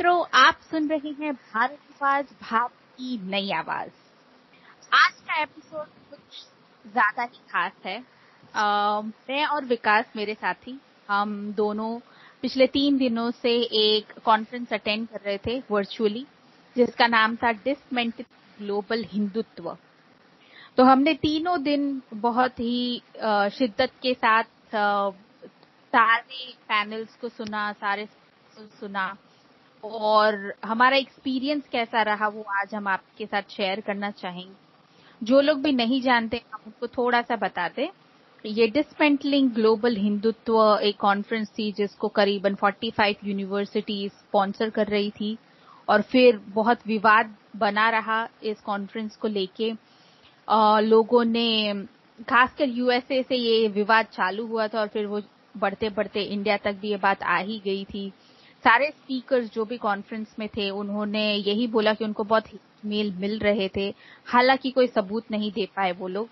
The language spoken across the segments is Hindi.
मित्रों आप सुन रहे हैं भारत आवाज़ भाव की नई आवाज़। आज का एपिसोड कुछ ज़्यादा ही खास है। आ, मैं और विकास मेरे साथी हम दोनों पिछले तीन दिनों से एक कॉन्फ्रेंस अटेंड कर रहे थे वर्चुअली जिसका नाम था डिसमेंट ग्लोबल हिंदुत्व तो हमने तीनों दिन बहुत ही शिद्दत के साथ सारे पैनल्स को सुना सारे सुना। और हमारा एक्सपीरियंस कैसा रहा वो आज हम आपके साथ शेयर करना चाहेंगे। जो लोग भी नहीं जानते, हम उनको थोड़ा सा बताते। ये डिसमेंटलिंग ग्लोबल हिंदुत्व एक कॉन्फ्रेंस थी, जिसको करीबन 45 यूनिवर्सिटी स्पॉन्सर कर रही थी और फिर बहुत विवाद बना रहा इस कॉन्फ्रेंस को लेके। लोगों ने, खासकर यूएसए से ये विवाद चालू हुआ था और फिर वो बढ़ते बढ़ते इंडिया तक भी ये बात आ ही गई थी। सारे स्पीकर्स जो भी कॉन्फ्रेंस में थे, उन्होंने यही बोला कि उनको बहुत मेल मिल रहे थे। हालाँकि कोई सबूत नहीं दे पाए वो लोग।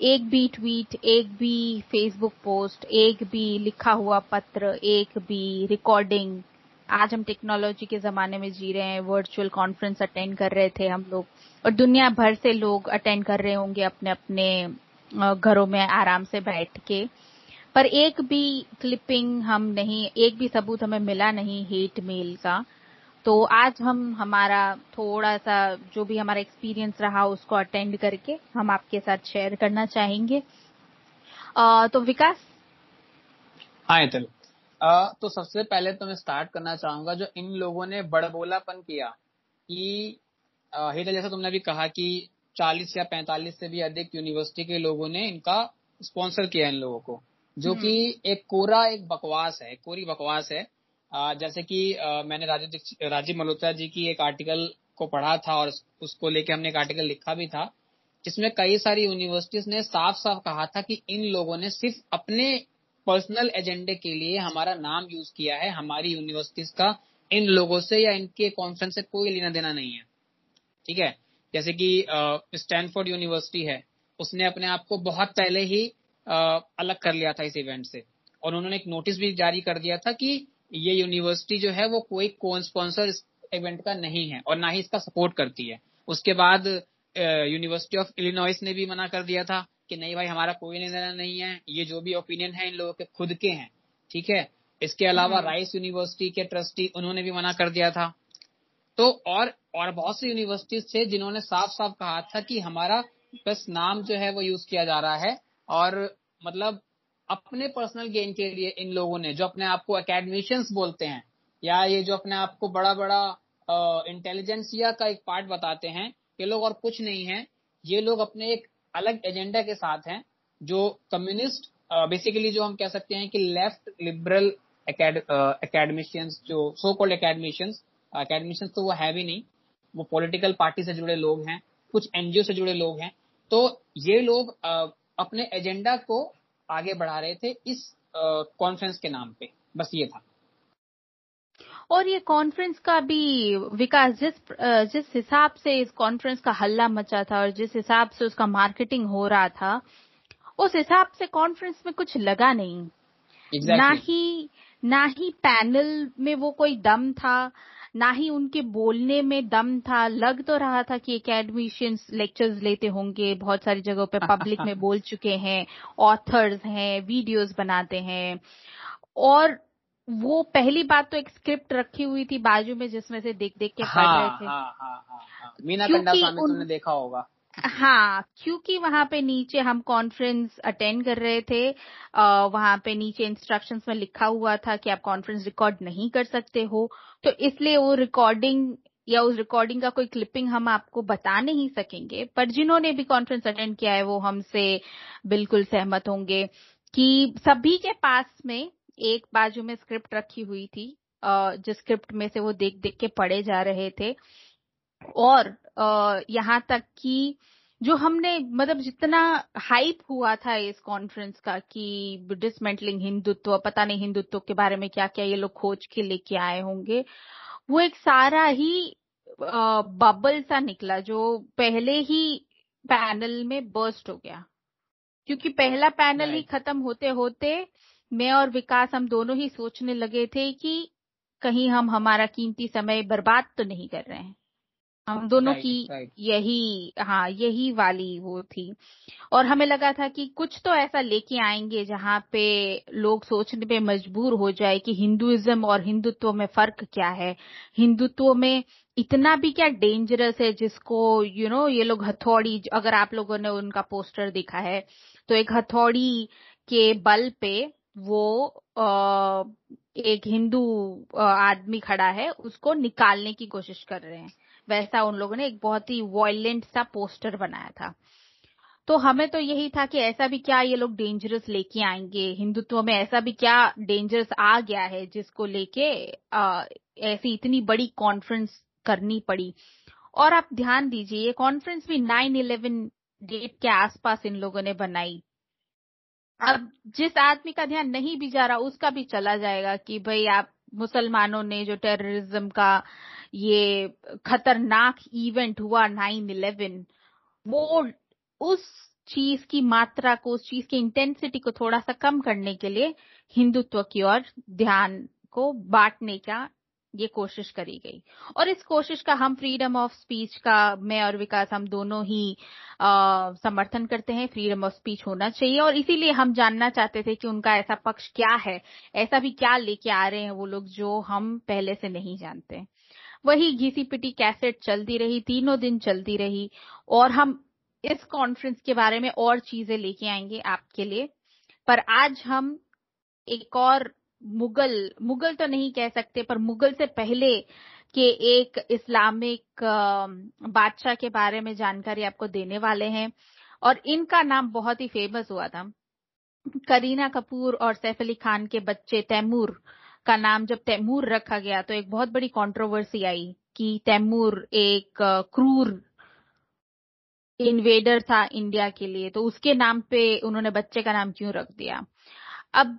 एक भी ट्वीट एक भी फेसबुक पोस्ट एक भी लिखा हुआ पत्र, एक भी रिकॉर्डिंग आज हम टेक्नोलॉजी के जमाने में जी रहे हैं वर्चुअल कॉन्फ्रेंस अटेंड कर रहे थे हम लोग। और दुनिया भर से लोग अटेंड कर रहे होंगे अपने अपने घरों में आराम से बैठ के। पर एक भी क्लिपिंग हम नहीं एक भी सबूत हमें मिला नहीं हेट मेल का। तो आज हम हमारा थोड़ा सा जो भी हमारा एक्सपीरियंस रहा उसको अटेंड करके हम आपके साथ शेयर करना चाहेंगे। आ, तो विकास? हाँ तो तो सबसे पहले तो मैं स्टार्ट करना चाहूँगा जो इन लोगों ने बड़बोलापन किया कि हिटल जैसा तुमने भी कहा कि 40 या 45 से भी अधिक यूनिवर्सिटी के लोगों ने इनका स्पॉन्सर किया इन लोगों को। जो कि हम्म। एक कोरा एक बकवास है कोरी बकवास है। आ, जैसे कि मैंने राजीव राजीव मल्होत्रा जी की एक आर्टिकल को पढ़ा था और उसको लेके हमने एक आर्टिकल लिखा भी था जिसमें कई सारी यूनिवर्सिटीज ने साफ़ साफ़ कहा था कि इन लोगों ने सिर्फ़ अपने पर्सनल एजेंडे के लिए हमारा नाम यूज़ किया है हमारी यूनिवर्सिटीज का इन लोगों से या इनके कॉन्फ्रेंस से कोई लेना देना नहीं है। ठीक है? जैसे कि स्टैनफोर्ड यूनिवर्सिटी है उसने अपने आप को बहुत पहले ही अलग कर लिया था इस इवेंट से। और उन्होंने एक नोटिस भी जारी कर दिया था कि ये यूनिवर्सिटी जो है वो कोई कोन स्पॉन्सर इस इवेंट का नहीं है और ना ही इसका सपोर्ट करती है। उसके बाद यूनिवर्सिटी ऑफ़ इलिनॉइस ने भी मना कर दिया था कि नहीं भाई हमारा कोई लेना नहीं है ये जो भी ओपिनियन है इन लोगों के खुद के हैं ठीक है? इसके अलावा राइस हम्म। यूनिवर्सिटी के ट्रस्टी उन्होंने भी मना कर दिया था। तो और और बहुत सी यूनिवर्सिटीज थे जिन्होंने साफ़ साफ़ कहा था कि हमारा बस नाम जो है वो यूज़ किया जा रहा है। और मतलब अपने पर्सनल गेन के लिए इन लोगों ने, जो अपने आप को अकेडमिशियंस बोलते हैं, या ये जो अपने आप को बड़ा बड़ा इंटेलिजेंसिया का एक पार्ट बताते हैं, ये लोग और कुछ नहीं है। ये लोग अपने एक अलग एजेंडा के साथ हैं, जो कम्युनिस्ट बेसिकली जो हम कह सकते हैं कि लेफ़्ट लिबरल एकेडमिशियंस जो सो कॉल्ड एकेडमिशियंस एकेडमिशियंस तो वो है भी नहीं, वो पॉलिटिकल पार्टी से जुड़े लोग हैं, कुछ एनजीओ से जुड़े लोग हैं। तो ये लोग अपने एजेंडा को आगे बढ़ा रहे थे इस कॉन्फ्रेंस के नाम पे। बस ये था। और ये कॉन्फ्रेंस का भी विकास जिस जिस हिसाब से इस कॉन्फ्रेंस का हल्ला मचा था और जिस हिसाब से उसका मार्केटिंग हो रहा था उस हिसाब से कॉन्फ्रेंस में कुछ लगा नहीं। Exactly. ना ही ना ही पैनल में वो कोई दम था ना ही उनके बोलने में दम था लग तो रहा था कि एकेडमिशियंस लेक्चर्स लेते होंगे बहुत सारी जगहों पे पब्लिक में बोल चुके हैं ऑथर्स हैं वीडियोस बनाते हैं। और वो पहली बात तो एक स्क्रिप्ट रखी हुई थी बाजू में जिसमें से देख देख के पढ़ रहे थे थे। हाँ, हाँ, हाँ, हाँ. मीना कंडा स्वामी तुमने देखा होगा। हाँ क्योंकि वहाँ पे नीचे हम कॉन्फ्रेंस अटेंड कर रहे थे वहाँ पे नीचे इंस्ट्रक्शंस में लिखा हुआ था कि आप कॉन्फ्रेंस रिकॉर्ड नहीं कर सकते हो। तो इसलिए वो रिकॉर्डिंग या उस रिकॉर्डिंग का कोई क्लिपिंग हम आपको बता नहीं सकेंगे। पर जिन्होंने भी कॉन्फ्रेंस अटेंड किया है, वो हमसे बिल्कुल सहमत होंगे कि सभी के पास में एक बाजू में स्क्रिप्ट रखी हुई थी जिस स्क्रिप्ट में से वो देख देख के पढ़े जा रहे थे। और यहाँ तक कि जो हमने मतलब जितना हाइप हुआ था इस कॉन्फ्रेंस का कि डिसमेंटलिंग हिंदुत्व पता नहीं हिंदुत्व के बारे में क्या क्या ये लोग खोज के लेके आए होंगे वो एक सारा ही बबल सा निकला जो पहले ही पैनल में बर्स्ट हो गया। क्योंकि पहला पैनल ही खत्म होते होते मैं और विकास हम दोनों ही सोचने लगे थे कि कहीं हम हमारा कीमती समय बर्बाद तो नहीं कर रहे हैं। हम दोनों right, की right. यही हाँ यही वाली वो थी। और हमें लगा था कि कुछ तो ऐसा लेके आएँगे जहाँ पे लोग सोचने पे मजबूर हो जाए कि हिंदुइज्म और हिंदुत्व में फ़र्क क्या है। हिंदुत्व में इतना भी क्या डेंजरस है जिसको यू you नो know, ये लोग हथौड़ी अगर आप लोगों ने उनका पोस्टर देखा है तो एक हथौड़ी के बल पे वो आ, एक हिंदू आदमी खड़ा है उसको निकालने की कोशिश कर रहे हैं। वैसा उन लोगों ने एक बहुत ही वायलेंट सा पोस्टर बनाया था। तो हमें तो यही था कि ऐसा भी क्या ये लोग डेंजरस लेके आएँगे? हिंदुत्व में ऐसा भी क्या डेंजरस आ गया है जिसको लेके ऐसी इतनी बड़ी कॉन्फ्रेंस करनी पड़ी? और आप ध्यान दीजिए, ये कॉन्फ्रेंस भी नाइन इलेवन डेट के आसपास इन लोगों ने बनाई। अब जिस आदमी का ध्यान नहीं भी जा रहा, उसका भी चला जाएगा कि भाई आप मुसलमानों ने जो टेररिज्म का ये खतरनाक इवेंट हुआ नाइन इलेवन वो उस चीज़ की मात्रा को उस चीज़ की इंटेंसिटी को थोड़ा सा कम करने के लिए हिंदुत्व की ओर ध्यान को बांटने का ये कोशिश करी गई। और इस कोशिश का हम फ्रीडम ऑफ़ स्पीच का मैं और विकास हम दोनों ही आ, समर्थन करते हैं फ्रीडम ऑफ़ स्पीच होना चाहिए। और इसीलिए हम जानना चाहते थे कि उनका ऐसा पक्ष क्या है ऐसा भी क्या लेके आ रहे हैं वो लोग जो हम पहले से नहीं जानते। वही घिसी पिटी कैसेट चलती रही, तीनों दिन चलती रही और हम इस कॉन्फ्रेंस के बारे में और चीज़ें लेके आएँगे आपके लिए। पर आज हम एक और मुगल मुगल तो नहीं कह सकते, पर मुगल से पहले के एक इस्लामिक बादशाह के बारे में जानकारी आपको देने वाले हैं और इनका नाम बहुत ही फ़ेमस हुआ था। करीना कपूर और सैफ अली खान के बच्चे तैमूर का नाम जब तैमूर रखा गया तो एक बहुत बड़ी कंट्रोवर्सी आई कि तैमूर एक क्रूर इन्वेडर था इंडिया के लिए तो उसके नाम पे उन्होंने बच्चे का नाम क्यों रख दिया? अब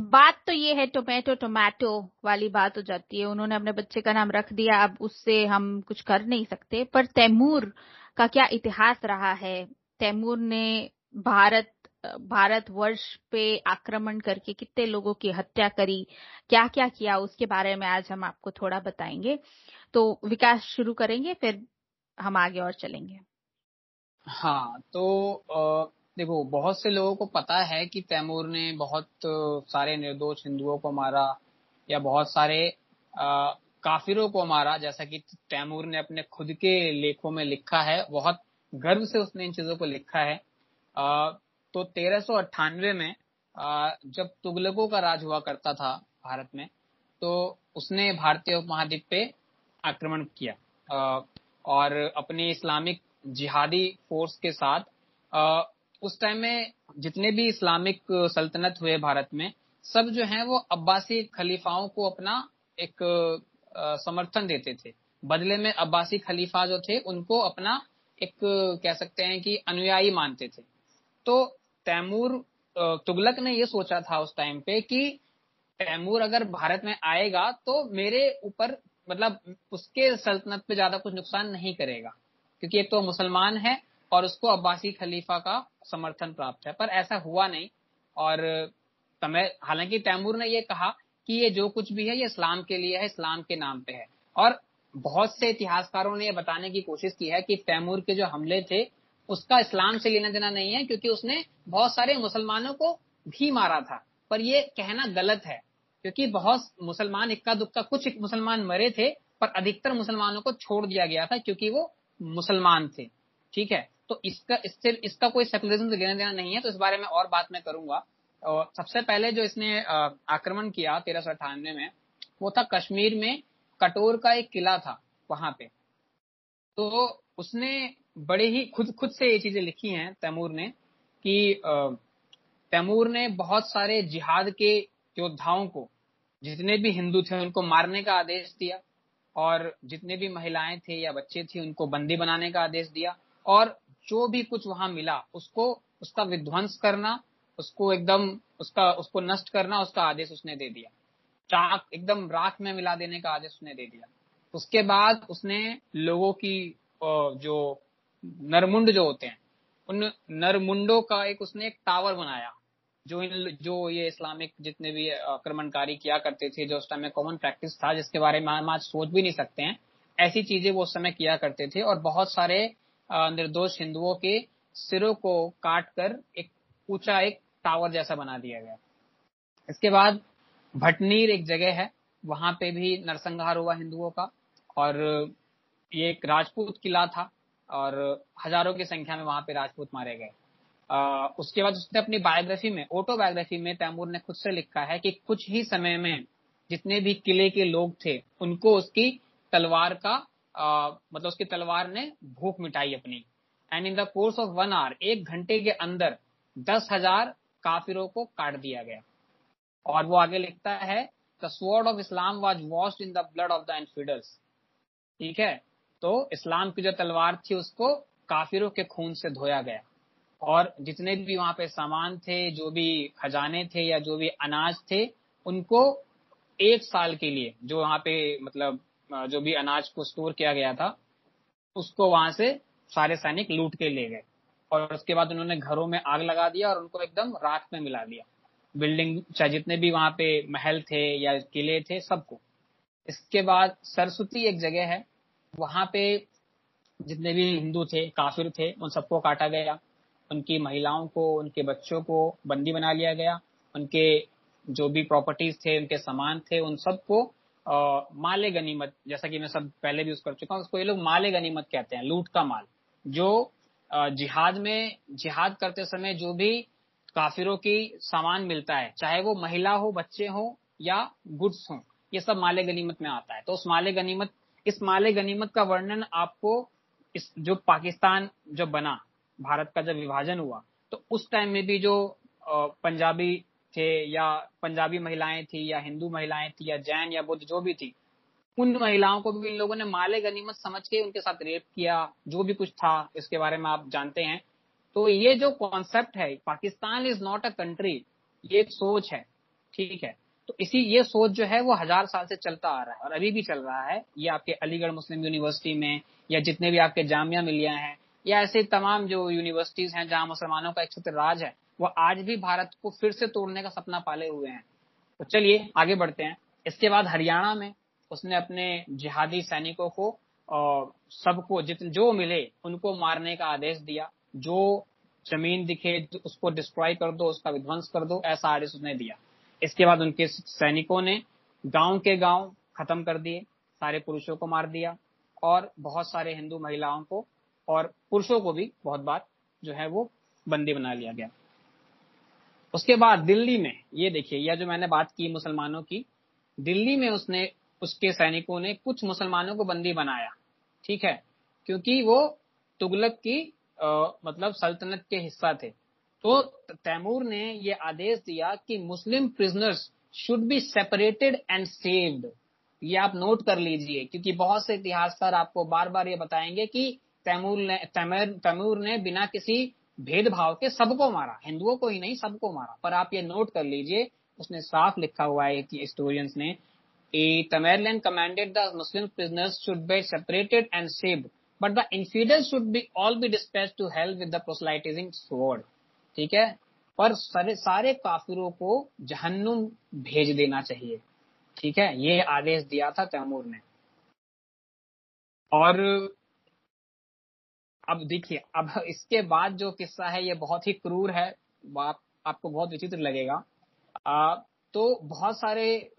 बात तो ये है टोमेटो टोमेटो वाली बात हो जाती है। उन्होंने अपने बच्चे का नाम रख दिया, अब उससे हम कुछ कर नहीं सकते। पर तैमूर का क्या इतिहास रहा है? तैमूर ने भारत भारत वर्ष पे आक्रमण करके कितने लोगों की हत्या करी क्या क्या किया उसके बारे में आज हम आपको थोड़ा बताएँगे। तो विकास शुरू करेंगे फिर हम आगे और चलेंगे। हाँ तो देखो बहुत से लोगों को पता है कि तैमूर ने बहुत सारे निर्दोष हिंदुओं को मारा या बहुत सारे आ, काफिरों को मारा जैसा कि तैमूर ने अपने खुद के लेखों में लिखा है। बहुत गर्व से उसने इन चीज़ों को लिखा है। तो तेरह में जब तुगलकों का राज हुआ करता था भारत में तो उसने भारतीय उपमहाद्वीप पे आक्रमण किया। और अपने इस्लामिक जिहादी फोर्स के साथ उस टाइम में जितने भी इस्लामिक सल्तनत हुए भारत में, सब जो है वो अब्बासी खलीफाओं को अपना एक समर्थन देते थे। बदले में अब्बासी खलीफा जो थे, उनको अपना एक, कह सकते हैं कि अनुयायी मानते थे। तो तैमूर तुगलक ने ये सोचा था उस टाइम पे कि तैमूर अगर भारत में आएगा तो मेरे ऊपर मतलब उसके सल्तनत पे ज़्यादा कुछ नुकसान नहीं करेगा, क्योंकि एक तो मुसलमान है और उसको अब्बासी खलीफा का समर्थन प्राप्त है, पर ऐसा हुआ नहीं। और समय हालाँकि तैमूर ने ये कहा कि ये जो कुछ भी है, ये इस्लाम के लिए है, इस्लाम के नाम पे है। और बहुत से इतिहासकारों ने यह बताने की कोशिश की है कि तैमूर के जो हमले थे उसका इस्लाम से लेना देना नहीं है, क्योंकि उसने बहुत सारे मुसलमानों को भी मारा था। पर ये कहना गलत है, क्योंकि बहुत मुसलमान इक्का दुक्का, कुछ मुसलमान मरे थे, पर अधिकतर मुसलमानों को छोड़ दिया गया था, क्योंकि वो मुसलमान थे। ठीक है? तो इसका, इससे, इसका कोई सेकुलरिज्म से लेना देना नहीं है तो इस बारे में और बात मैं करूँगा। और सबसे पहले जो इसने आक्रमण किया तेरह सौ अठानवे में, वो था कश्मीर में कटोर का एक किला था, वहाँ पे। तो उसने बड़े ही, खुद खुद से ये चीज़ें लिखी हैं तैमूर ने कि तैमूर ने बहुत सारे जिहाद के योद्धाओं को, जितने भी हिंदू थे, उनको मारने का आदेश दिया और जितने भी महिलाएँ थे या बच्चे थे, उनको बंदी बनाने का आदेश दिया और जो भी कुछ वहाँ मिला, उसको, उसका विध्वंस करना, उसको एकदम, उसका, उसको नष्ट करना, उसका आदेश उसने दे दिया। चाक, एकदम राख में मिला देने का आदेश उसने दे दिया। उसके बाद उसने लोगों की जो नरमुंड जो होते हैं, उन नरमुंडों का एक उसने एक टावर बनाया, जो इन, जो ये इस्लामिक जितने भी आक्रमणकारी किया करते थे, जो उस टाइम में कॉमन प्रैक्टिस था, जिसके बारे में हम आज सोच भी नहीं सकते हैं, ऐसी चीज़ें वो उस समय किया करते थे और बहुत सारे निर्दोष हिंदुओं के सिरों को काट कर एक ऊँचा एक टावर जैसा बना दिया गया। इसके बाद भटनीर एक जगह है, वहाँ पे भी नरसंहार हुआ हिंदुओं का, और ये एक राजपूत किला था और हज़ारों की संख्या में वहाँ पे राजपूत मारे गए। उसके बाद उसने अपनी बायोग्राफी में ऑटोबायोग्राफी में तैमूर ने खुद से लिखा है कि कुछ ही समय में जितने भी किले के लोग थे उनको उसकी तलवार का आ, मतलब उसकी तलवार ने भूख मिटाई अपनी। And in the course of one hour एक घंटे के अंदर दस हज़ार काफिरों को काट दिया गया। और वो आगे लिखता है the sword of Islam was washed in the blood of the infidels ठीक है? तो इस्लाम की जो तलवार थी, उसको काफिरों के खून से धोया गया। और जितने भी वहाँ पे सामान थे, जो भी खजाने थे या जो भी अनाज थे, उनको एक साल के लिए जो वहाँ पे मतलब जो भी अनाज को स्टोर किया गया था, उसको वहाँ से सारे सैनिक लूट के ले गए। और उसके बाद उन्होंने घरों में आग लगा दिया और उनको एकदम राख में मिला दिया। बिल्डिंग चाहे जितने भी वहाँ पे महल थे या किले थे, सबको। इसके बाद सरस्वती एक जगह है वहाँ पे जितने भी हिंदू थे, काफिर थे, उन सबको काटा गया। उनकी महिलाओं को, उनके बच्चों को बंदी बना लिया गया। उनके जो भी प्रॉपर्टीज़ थे, उनके सामान थे, उन सबको माले गनीमत, जैसा कि मैं सब पहले भी यूज़ कर चुका हूँ, उसको ये लोग माले गनीमत कहते हैं, लूट का माल। जो जिहाद में, जिहाद करते समय जो भी काफिरों की सामान मिलता है, चाहे वो महिला हो, बच्चे हो या गुड्स हो, ये सब माले गनीमत में आता है। तो उस माले गनीमत इस माले गनीमत का वर्णन आपको इस, जो पाकिस्तान जब बना, भारत का जब विभाजन हुआ तो उस टाइम में भी जो पंजाबी थे या पंजाबी महिलाएँ थी या हिंदू महिलाएँ थी या जैन या बुद्ध जो भी थी, उन महिलाओं को भी इन लोगों ने माले गनीमत समझ के उनके साथ रेप किया, जो भी कुछ था, इसके बारे में आप जानते हैं। तो ये जो कॉन्सेप्ट है, Pakistan is not a country ये एक सोच है, ठीक है। तो इसी ये सोच जो है वो हज़ार साल से चलता आ रहा है और अभी भी चल रहा है। ये आपके अलीगढ़ मुस्लिम यूनिवर्सिटी में, या जितने भी आपके जामिया मिलिया हैं, या ऐसे तमाम जो यूनिवर्सिटीज हैं जहाँ मुसलमानों का एक छत्र राज है, वो आज भी भारत को फिर से तोड़ने का सपना पाले हुए हैं। तो चलिए, आगे बढ़ते हैं। इसके बाद हरियाणा में उसने अपने जिहादी सैनिकों को और सबको जितने जो मिले, उनको मारने का आदेश दिया। जो ज़मीन दिखे, उसको डिस्ट्रॉय कर दो, उसका विध्वंस कर दो, ऐसा आदेश उसने दिया। इसके बाद उनके सैनिकों ने गाँव के गाँव खत्म कर दिए सारे पुरुषों को मार दिया और बहुत सारे हिंदू महिलाओं को और पुरुषों को भी बहुत बार जो है वो बंदी बना लिया गया। उसके बाद दिल्ली में ये देखिए यह जो मैंने बात की मुसलमानों की दिल्ली में उसने उसके सैनिकों ने कुछ मुसलमानों को बंदी बनाया ठीक है? क्योंकि वो तुगलक की आ, मतलब सल्तनत के हिस्सा थे। तो तैमूर ने ये आदेश दिया कि Muslim prisoners should be separated and saved ये आप नोट कर लीजिए क्योंकि बहुत से इतिहासकार आपको बार बार ये बताएँगे कि तैमूर ने तैमूर ने बिना किसी भेदभाव के सबको मारा। हिंदुओं को ही नहीं सबको मारा। पर आप ये नोट कर लीजिए उसने साफ़ लिखा हुआ है कि हिस्टोरियंस ने A Tamerlan commanded the Muslim prisoners should be separated and saved, but the infidels should be all be dispatched to hell with the proselytizing sword. ठीक है? पर सारे सारे काफिरों को जहन्नुम भेज देना चाहिए। ठीक है? ये आदेश दिया था तैमूर ने। और अब देखिए अब इसके बाद जो किस्सा है ये बहुत ही क्रूर है। आप, आपको बहुत विचित्र लगेगा। आ, तो बहुत सारे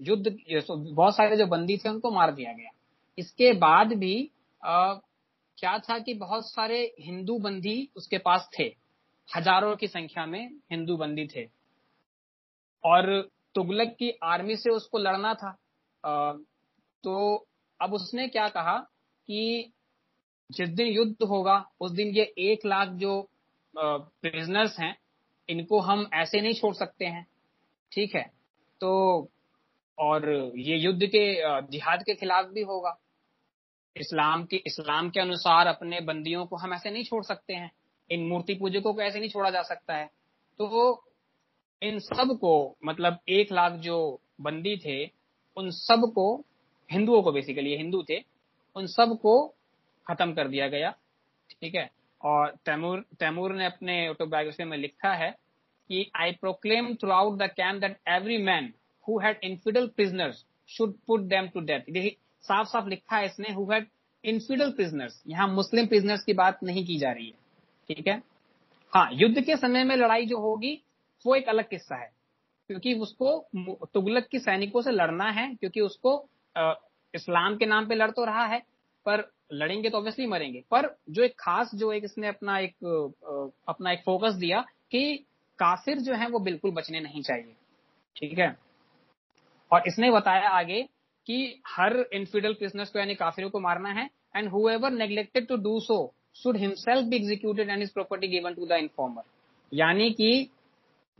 युद्ध बहुत सारे जो बंदी थे उनको मार दिया गया। इसके बाद भी आ, क्या था कि बहुत सारे हिंदू बंदी उसके पास थे। हज़ारों की संख्या में हिंदू बंदी थे। और तुगलक की आर्मी से उसको लड़ना था। तो अब उसने क्या कहा कि जिस दिन युद्ध होगा, उस दिन ये एक लाख जो प्रिजनर्स हैं, इनको हम ऐसे नहीं छोड़ सकते हैं। ठीक है? तो और ये युद्ध के जिहाद के खिलाफ भी होगा। इस्लाम के इस्लाम के अनुसार अपने बंदियों को हम ऐसे नहीं छोड़ सकते हैं। इन मूर्ति पूजकों को ऐसे नहीं छोड़ा जा सकता है। तो इन सबको मतलब एक लाख जो बंदी थे, उन सबको हिंदुओं को बेसिकली हिंदू थे, उन सबको खत्म कर दिया गया, ठीक है? और तैमूर तैमूर ने अपने ऑटोबायोग्राफी में लिखा है कि I proclaim throughout the camp that every man who had infidel prisoners should put them to death देखिए साफ़ साफ़ लिखा है इसने हु हैड इनफिडल प्रिजनर्स यहाँ मुस्लिम प्रिजनर्स की बात नहीं की जा रही है। ठीक है? हाँ युद्ध के समय में लड़ाई जो होगी, वो एक अलग किस्सा है। क्योंकि उसको तुगलक की सैनिकों से लड़ना है, क्योंकि उसको इस्लाम के नाम पे लड़ तो रहा है, पर लड़ेंगे तो ऑब्वियसली मरेंगे। पर जो एक खास, जो एक इसने अपना एक अपना एक फोकस दिया कि काफिर जो है वो बिल्कुल बचने नहीं चाहिए। ठीक है? और इसने बताया आगे कि हर इनफिडल प्रिजनर्स को, यानी काफिरों को मारना है and whoever neglected to do so should himself be executed and is property given to the informer यानी कि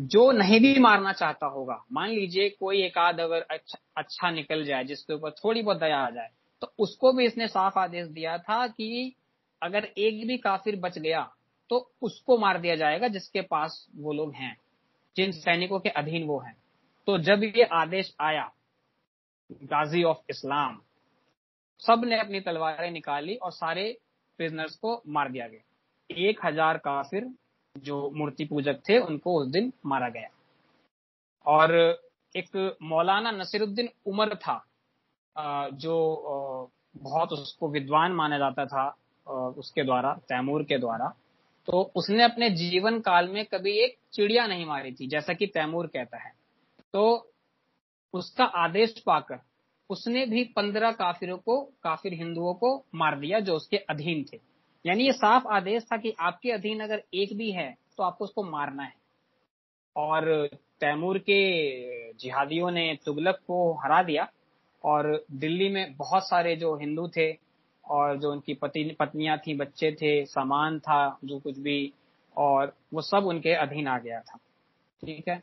जो नहीं भी मारना चाहता होगा मान लीजिए कोई एक आध अगर अच्छा, अच्छा निकल जाए जिसके ऊपर थोड़ी बहुत दया आ जाए तो उसको भी इसने साफ़ आदेश दिया था कि अगर एक भी काफिर बच गया तो उसको मार दिया जाएगा जिसके पास वो लोग हैं जिन सैनिकों के अधीन वो हैं। तो जब ये आदेश आया गाजी ऑफ़ इस्लाम सबने अपनी तलवारें निकाली और सारे प्रिजनर्स को मार दिया गया। एक हज़ार काफिर जो मूर्ति पूजक थे, उनको उस दिन मारा गया। और एक मौलाना नसीरुद्दीन उमर था जो बहुत उसको विद्वान माना जाता था उसके द्वारा, तैमूर के द्वारा। तो उसने अपने जीवन काल में कभी एक चिड़िया नहीं मारी थी, जैसा कि तैमूर कहता है। तो उसका आदेश पाकर उसने भी पंद्रह काफिरों को, काफिर हिंदुओं को मार दिया जो उसके अधीन थे। यानी ये साफ़ आदेश था कि आपके अधीन अगर एक भी है तो आपको उसको मारना है। और तैमूर के जिहादियों ने तुगलक को हरा दिया। और दिल्ली में बहुत सारे जो हिंदू थे और जो उनकी पति, पत्नियाँ थी, बच्चे थे, सामान था, जो कुछ भी, और वो सब उनके अधीन आ गया था। ठीक है?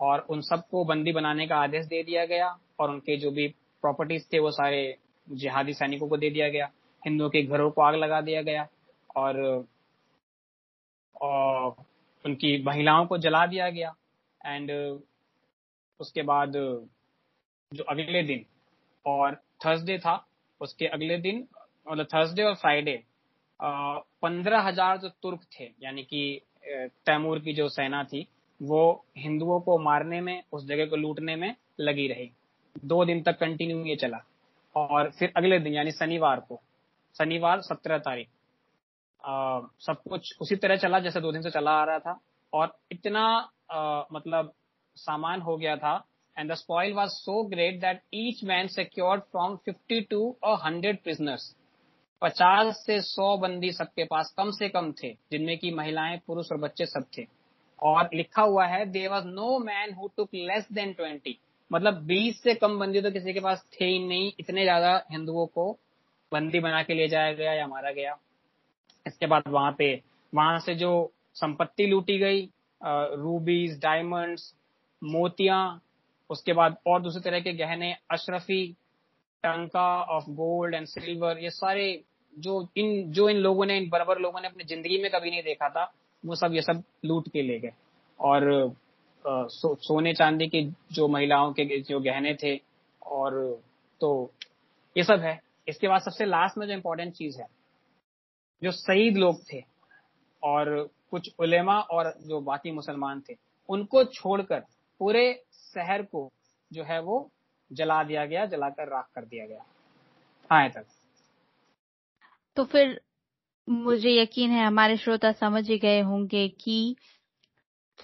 और उन सबको बंदी बनाने का आदेश दे दिया गया और उनके जो भी प्रॉपर्टीज़ थे वो सारे जिहादी सैनिकों को दे दिया गया। हिंदुओं के घरों को आग लगा दिया गया और, और उनकी महिलाओं को जला दिया गया। एंड उसके बाद जो अगले दिन और थर्सडे था उसके अगले दिन मतलब थर्सडे और फ्राइडे पंद्रह हज़ार जो तुर्क थे यानी कि तैमूर की जो सेना थी वो हिंदुओं को मारने में उस जगह को लूटने में लगी रही। दो दिन तक कंटिन्यू ये चला। और फिर अगले दिन यानी शनिवार को शनिवार सत्रह तारीख सब कुछ उसी तरह चला जैसे दो दिन से चला आ रहा था। और इतना आ, मतलब सामान हो गया था and the spoil was so great that each man secured from 50 to और हंड्रेड प्रिजनर्स पचास से सौ बंदी सबके पास कम से कम थे जिनमें की महिलाएँ पुरुष और बच्चे सब थे। और लिखा हुआ है there was no man who took less than twenty मतलब बीस से कम बंदी तो किसी के पास थे ही नहीं, इतने ज़्यादा हिंदुओं को बंदी बना के ले जाया गया या मारा गया। इसके बाद वहाँ पे, वहाँ से जो संपत्ति लूटी गई रूबीज, डायमंड्स, मोतिया, उसके बाद और दूसरे तरह के गहने, अशरफी, टंका ऑफ़ गोल्ड एंड सिल्वर ये सारे जो इन जो इन लोगों ने, इन बरबर लोगों ने अपनी ज़िंदगी में कभी नहीं देखा था, वो सब ये सब लूट के ले गए। और सो, सोने चांदी की जो महिलाओं के जो गहने थे और तो ये सब है। इसके बाद सबसे लास्ट में जो इम्पोर्टेंट चीज़ है जो शहीद लोग थे और कुछ उलेमा और जो बाकी मुसलमान थे उनको छोड़कर पूरे शहर को जो है वो जला दिया गया जलाकर राख कर दिया गया। आए तक। तो फिर मुझे यकीन है हमारे श्रोता समझ ही गए होंगे कि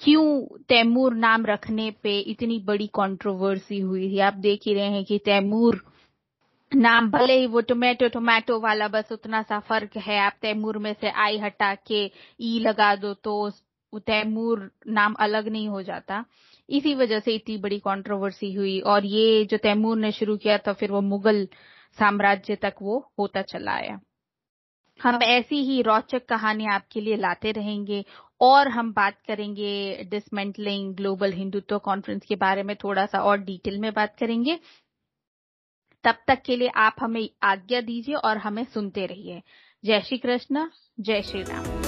क्यों तैमूर नाम रखने पे इतनी बड़ी कंट्रोवर्सी हुई? थी आप देख ही रहे हैं कि तैमूर नाम भले ही वो टोमेटो टोमेटो वाला बस उतना सा फ़र्क है। आप तैमूर में से आई हटा के ई लगा दो तो तैमूर नाम अलग नहीं हो जाता। इसी वजह से इतनी बड़ी कंट्रोवर्सी हुई और ये जो तैमूर ने शुरू किया था, फिर वो मुगल साम्राज्य तक वो होता चला आया। हम ऐसी ही रोचक कहानी आपके लिए लाते रहेंगे। और हम बात करेंगे डिसमेंटलिंग ग्लोबल हिंदुत्व कॉन्फ्रेंस के बारे में थोड़ा सा और डिटेल में बात करेंगे। तब तक के लिए आप हमें आज्ञा दीजिए और हमें सुनते रहिए। जय श्री कृष्ण, जय श्री राम।